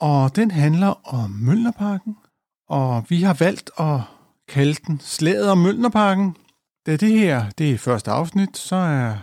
og den handler om Møllnerparken, og vi har valgt at kalde den Slaget om Møllnerparken. Da det her det er første afsnit, så er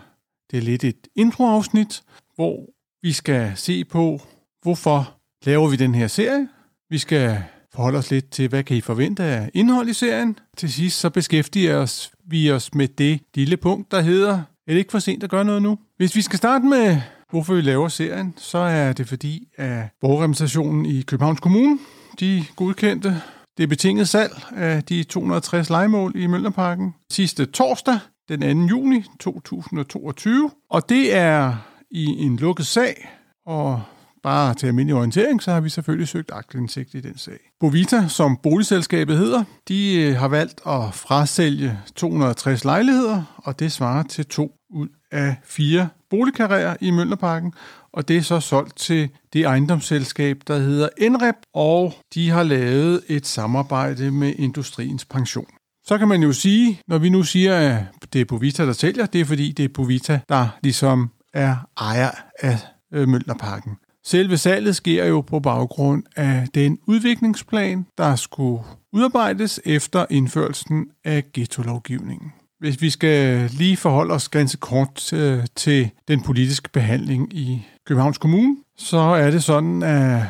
det lidt et introafsnit, hvor vi skal se på, hvorfor laver vi den her serie. Vi skal forholde os lidt til, hvad kan I forvente af indhold i serien. Til sidst så beskæftiger os, vi os med det lille punkt, der hedder, er det ikke for sent at gøre noget nu? Hvis vi skal starte med Hvorfor vi laver serien, så er det fordi, at borgerrepræsentationen i Københavns Kommune, de godkendte det betingede salg af de 260 legemål i Møllerparken sidste torsdag, den 2. juni 2022. Og det er i en lukket sag, og bare til almindelig orientering, så har vi selvfølgelig søgt aktindsigt i den sag. Bovita, som boligselskabet hedder, de øh, har valgt at frasælge 260 lejligheder, og det svarer til to ud af fire boligkarrierer i Møllerparken, og det er så solgt til det ejendomsselskab, der hedder Enrep, og de har lavet et samarbejde med Industriens Pension. Så kan man jo sige, når vi nu siger, at det er Bovita, der sælger, det er fordi, det er Bovita, der ligesom er ejer af øh, Møllerparken. Selve salget sker jo på baggrund af den udviklingsplan, der skulle udarbejdes efter indførelsen af ghetto-lovgivningen. Hvis vi skal lige forholde os ganske kort øh, til den politiske behandling i Københavns Kommune, så er det sådan, at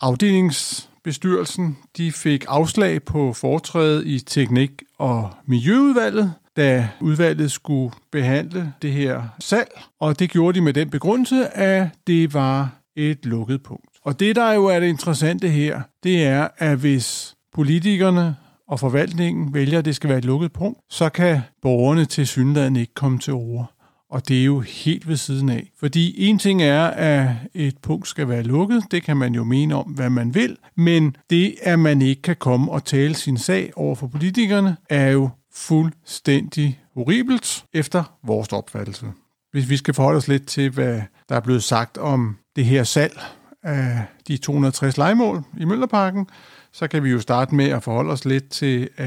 afdelingsbestyrelsen de fik afslag på foretrædet i teknik- og miljøudvalget, da udvalget skulle behandle det her salg, og det gjorde de med den begrundelse, at det var et lukket punkt. Og det, der jo er det interessante her, det er, at hvis politikerne og forvaltningen vælger, at det skal være et lukket punkt, så kan borgerne til synligheden ikke komme til ord. Og det er jo helt ved siden af. Fordi en ting er, at et punkt skal være lukket, det kan man jo mene om, hvad man vil, men det, at man ikke kan komme og tale sin sag over for politikerne, er jo fuldstændig horribelt efter vores opfattelse. Hvis vi skal forholde os lidt til, hvad der er blevet sagt om det her salg af de 260 legemål i Møllerparken, så kan vi jo starte med at forholde os lidt til uh,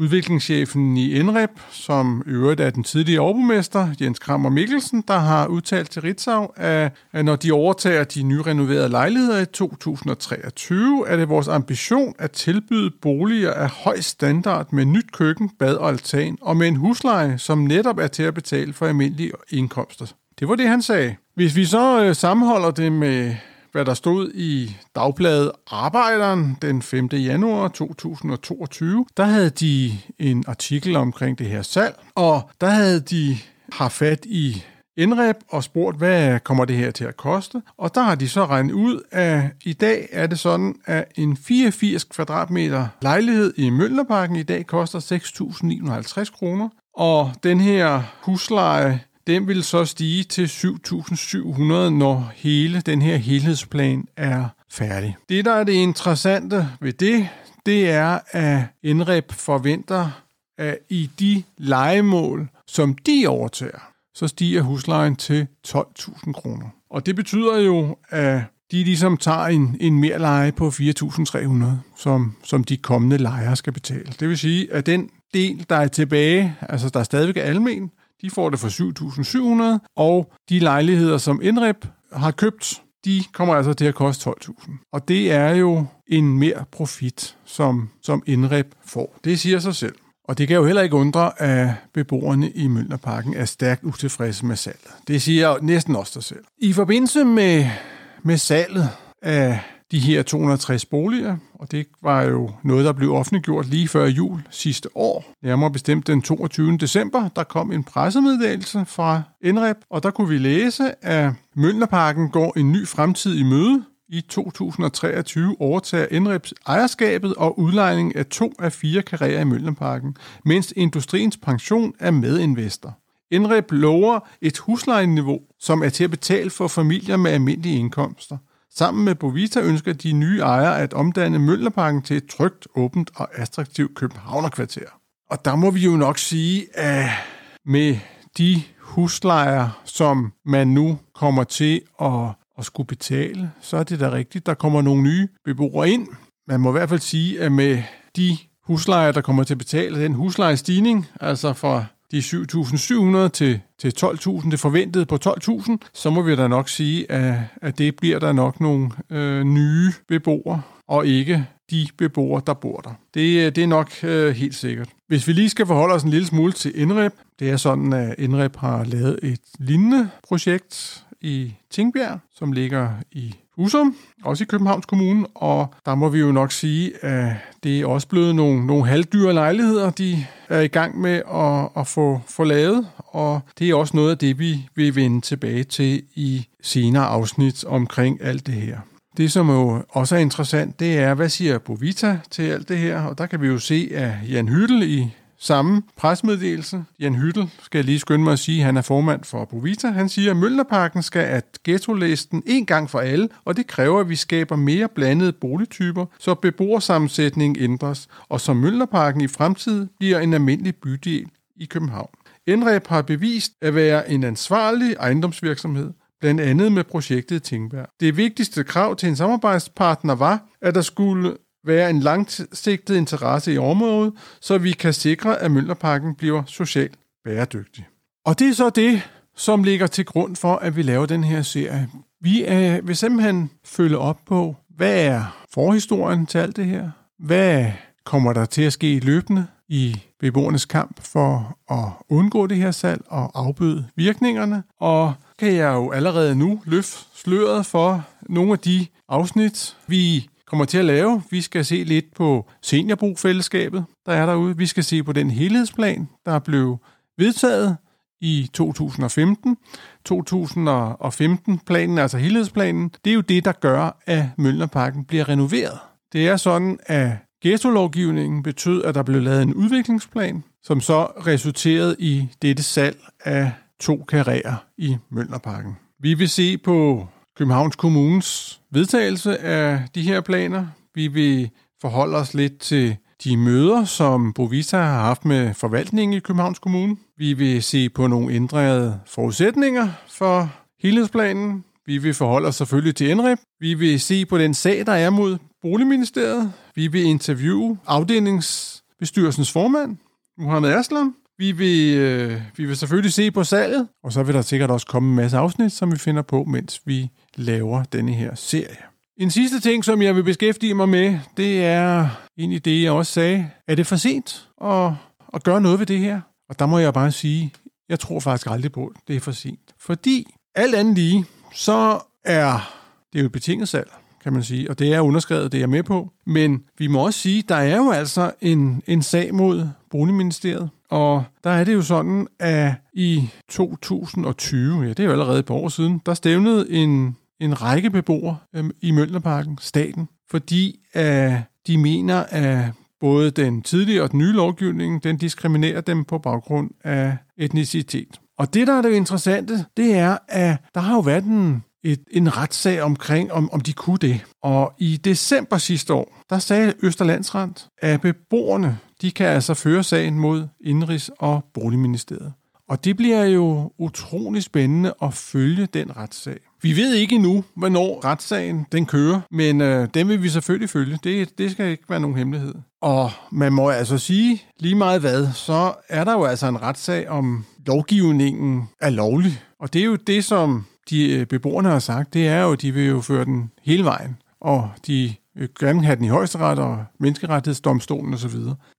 udviklingschefen i NREP, som øvrigt er den tidligere overborgmester, Jens Krammer Mikkelsen, der har udtalt til Ritzau, at, at når de overtager de nyrenoverede lejligheder i 2023, er det vores ambition at tilbyde boliger af høj standard med nyt køkken, bad og altan, og med en husleje, som netop er til at betale for almindelige indkomster. Det var det, han sagde. Hvis vi så øh, sammenholder det med hvad der stod i dagbladet Arbejderen den 5. januar 2022. Der havde de en artikel omkring det her salg, og der havde de haft fat i indrep og spurgt, hvad kommer det her til at koste? Og der har de så regnet ud, at i dag er det sådan, at en 84 kvadratmeter lejlighed i Møllerparken i dag koster 6.950 kroner. Og den her husleje den vil så stige til 7.700, når hele den her helhedsplan er færdig. Det, der er det interessante ved det, det er, at Indrep forventer, at i de legemål, som de overtager, så stiger huslejen til 12.000 kroner. Og det betyder jo, at de ligesom tager en, en mere leje på 4.300, som, som de kommende lejere skal betale. Det vil sige, at den del, der er tilbage, altså der er stadigvæk er almen, de får det for 7.700, og de lejligheder, som Indrep har købt, de kommer altså til at koste 12.000. Og det er jo en mere profit, som, som Indrep får. Det siger sig selv. Og det kan jo heller ikke undre, at beboerne i Møllerparken er stærkt utilfredse med salget. Det siger næsten også sig selv. I forbindelse med, med salget af de her 260 boliger, og det var jo noget, der blev offentliggjort lige før jul sidste år. Nærmere bestemt den 22. december, der kom en pressemeddelelse fra NREP, og der kunne vi læse, at Møllerparken går en ny fremtid i møde. I 2023 overtager NREPs ejerskabet og udlejning af to af fire karrierer i Møllerparken, mens Industriens Pension er medinvestor. NREP lover et huslejeniveau, som er til at betale for familier med almindelige indkomster. Sammen med Bovita ønsker de nye ejere at omdanne Møllerparken til et trygt, åbent og attraktivt københavnerkvarter. Og der må vi jo nok sige, at med de huslejer, som man nu kommer til at, at skulle betale, så er det da rigtigt, der kommer nogle nye beboere ind. Man må i hvert fald sige, at med de huslejer, der kommer til at betale den huslejestigning, altså fra de 7.700 til, til 12.000, det forventede på 12.000, så må vi da nok sige, at, at det bliver der nok nogle øh, nye beboere, og ikke de beboere, der bor der. Det, øh, det er nok øh, helt sikkert. Hvis vi lige skal forholde os en lille smule til Indrep, det er sådan, at Indrep har lavet et lignende projekt i Tingbjerg, som ligger i Husum, også i Københavns Kommune, og der må vi jo nok sige, at det er også blevet nogle, nogle halvdyre lejligheder, de er i gang med at, at få, få lavet, og det er også noget af det, vi vil vende tilbage til i senere afsnit omkring alt det her. Det, som jo også er interessant, det er, hvad siger Bovita til alt det her? Og der kan vi jo se, at Jan Hyttel i samme presmeddelelse. Jan Hyttel skal jeg lige skynde mig at sige, at han er formand for Bovita. Han siger, at Møllerparken skal at ghetto-listen en gang for alle, og det kræver, at vi skaber mere blandede boligtyper, så beboersammensætningen ændres, og så Møllerparken i fremtiden bliver en almindelig bydel i København. NREP har bevist at være en ansvarlig ejendomsvirksomhed, blandt andet med projektet Tingberg. Det vigtigste krav til en samarbejdspartner var, at der skulle være en langsigtet interesse i området, så vi kan sikre, at Møllerparken bliver socialt bæredygtig. Og det er så det, som ligger til grund for, at vi laver den her serie. Vi er, vil simpelthen følge op på, hvad er forhistorien til alt det her? Hvad kommer der til at ske løbende i beboernes kamp for at undgå det her salg og afbøde virkningerne? Og kan jeg jo allerede nu løfte sløret for nogle af de afsnit, vi kommer til at lave. Vi skal se lidt på seniorbofællesskabet, der er derude. Vi skal se på den helhedsplan, der blev vedtaget i 2015. 2015-planen, altså helhedsplanen, det er jo det, der gør, at Møllerparken bliver renoveret. Det er sådan, at ghetto-lovgivningen betød, at der blev lavet en udviklingsplan, som så resulterede i dette salg af to karrierer i Møllerparken. Vi vil se på Københavns Kommunes vedtagelse af de her planer. Vi vil forholde os lidt til de møder, som Bovista har haft med forvaltningen i Københavns Kommune. Vi vil se på nogle ændrede forudsætninger for helhedsplanen. Vi vil forholde os selvfølgelig til NREP. Vi vil se på den sag, der er mod Boligministeriet. Vi vil interviewe afdelingsbestyrelsens formand, Mohamed Aslam. Vi vil, øh, vi vil selvfølgelig se på salget, og så vil der sikkert også komme en masse afsnit, som vi finder på, mens vi laver denne her serie. En sidste ting, som jeg vil beskæftige mig med, det er egentlig det, jeg også sagde. Er det for sent at, at gøre noget ved det her? Og der må jeg bare sige, jeg tror faktisk aldrig på, at det er for sent. Fordi alt andet lige, så er det jo et betinget salg kan man sige, og det er underskrevet, det er jeg med på. Men vi må også sige, der er jo altså en, en sag mod Boligministeriet, og der er det jo sådan, at i 2020, ja det er jo allerede et par år siden, der stævnede en, en række beboere øhm, i Møllerparken, staten, fordi øh, de mener, at både den tidlige og den nye lovgivning, den diskriminerer dem på baggrund af etnicitet. Og det, der er det interessante, det er, at der har jo været en et, en retssag omkring, om, om de kunne det. Og i december sidste år, der sagde Østerlandsrand, at beboerne, de kan altså føre sagen mod Indrigs- og Boligministeriet. Og det bliver jo utrolig spændende at følge den retssag. Vi ved ikke endnu, hvornår retssagen den kører, men øh, den vil vi selvfølgelig følge. Det, det skal ikke være nogen hemmelighed. Og man må altså sige, lige meget hvad, så er der jo altså en retssag om lovgivningen er lovlig. Og det er jo det, som de øh, beboerne har sagt, det er jo, at de vil jo føre den hele vejen, og de Øh, gerne have den i højesteret og menneskerettighedsdomstolen osv.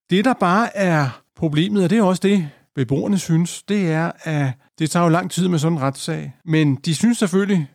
Det, der bare er problemet, og det er også det, beboerne synes, det er, at det tager jo lang tid med sådan en retssag. Men de synes selvfølgelig,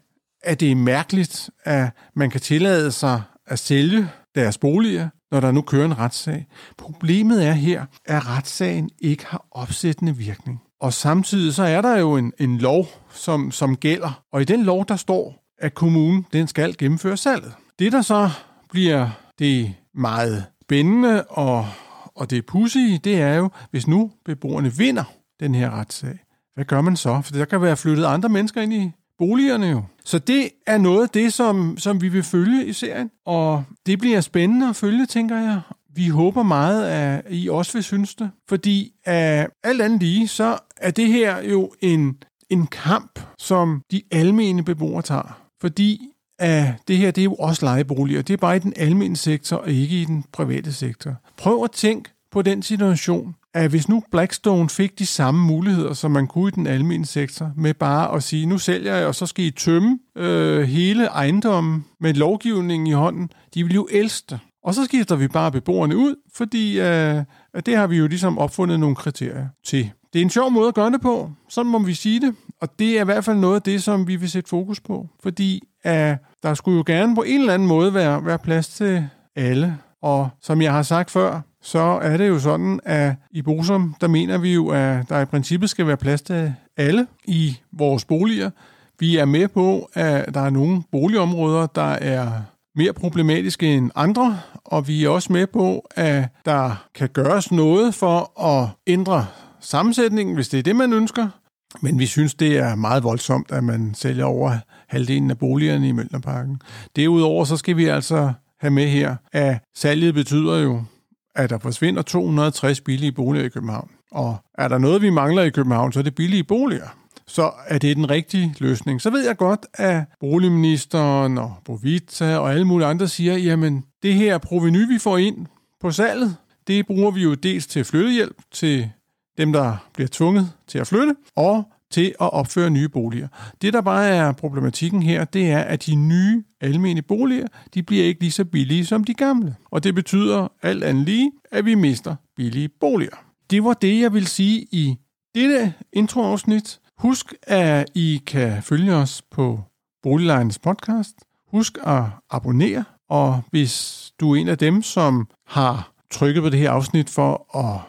at det er mærkeligt, at man kan tillade sig at sælge deres boliger, når der nu kører en retssag. Problemet er her, at retssagen ikke har opsættende virkning. Og samtidig så er der jo en, en lov, som, som gælder. Og i den lov, der står, at kommunen den skal gennemføre salget. Det, der så bliver det meget spændende og, og det pudsige, det er jo, hvis nu beboerne vinder den her retssag. Hvad gør man så? For der kan være flyttet andre mennesker ind i boligerne jo. Så det er noget af det, som, som vi vil følge i serien, og det bliver spændende at følge, tænker jeg. Vi håber meget, at I også vil synes det, fordi af alt andet lige, så er det her jo en, en kamp, som de almene beboere tager. Fordi at det her det er jo også lejeboliger. Det er bare i den almene sektor, og ikke i den private sektor. Prøv at tænke på den situation, at hvis nu Blackstone fik de samme muligheder, som man kunne i den almindelige sektor, med bare at sige, nu sælger jeg, og så skal I tømme øh, hele ejendommen med lovgivningen i hånden, de vil jo elske Og så skifter vi bare beboerne ud, fordi øh, det har vi jo ligesom opfundet nogle kriterier til. Det er en sjov måde at gøre det på, sådan må vi sige det. Og det er i hvert fald noget af det, som vi vil sætte fokus på. Fordi at der skulle jo gerne på en eller anden måde være, være plads til alle. Og som jeg har sagt før, så er det jo sådan, at i Bosom, der mener vi jo, at der i princippet skal være plads til alle i vores boliger. Vi er med på, at der er nogle boligområder, der er mere problematiske end andre, og vi er også med på, at der kan gøres noget for at ændre sammensætningen, hvis det er det, man ønsker. Men vi synes, det er meget voldsomt, at man sælger over halvdelen af boligerne i Mølnerparken. Derudover så skal vi altså have med her, at salget betyder jo, at der forsvinder 260 billige boliger i København. Og er der noget, vi mangler i København, så er det billige boliger. Så er det den rigtige løsning. Så ved jeg godt, at boligministeren og Bovita og alle mulige andre siger, jamen det her proveny, vi får ind på salget, det bruger vi jo dels til flyttehjælp til dem, der bliver tvunget til at flytte, og til at opføre nye boliger. Det, der bare er problematikken her, det er, at de nye almene boliger, de bliver ikke lige så billige som de gamle. Og det betyder alt andet lige, at vi mister billige boliger. Det var det, jeg vil sige i dette introafsnit. Husk, at I kan følge os på Boliglejens podcast. Husk at abonnere, og hvis du er en af dem, som har trykket på det her afsnit for at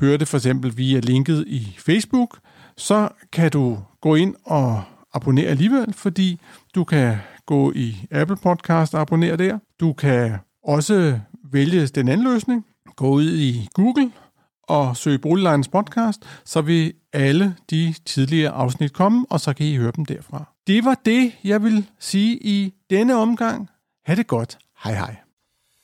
høre det for eksempel via linket i Facebook, så kan du gå ind og abonnere alligevel, fordi du kan gå i Apple Podcast og abonnere der. Du kan også vælge den anden løsning. Gå ud i Google og søg Boliglejens podcast, så vil alle de tidligere afsnit komme, og så kan I høre dem derfra. Det var det, jeg vil sige i denne omgang. Ha' det godt. Hej hej.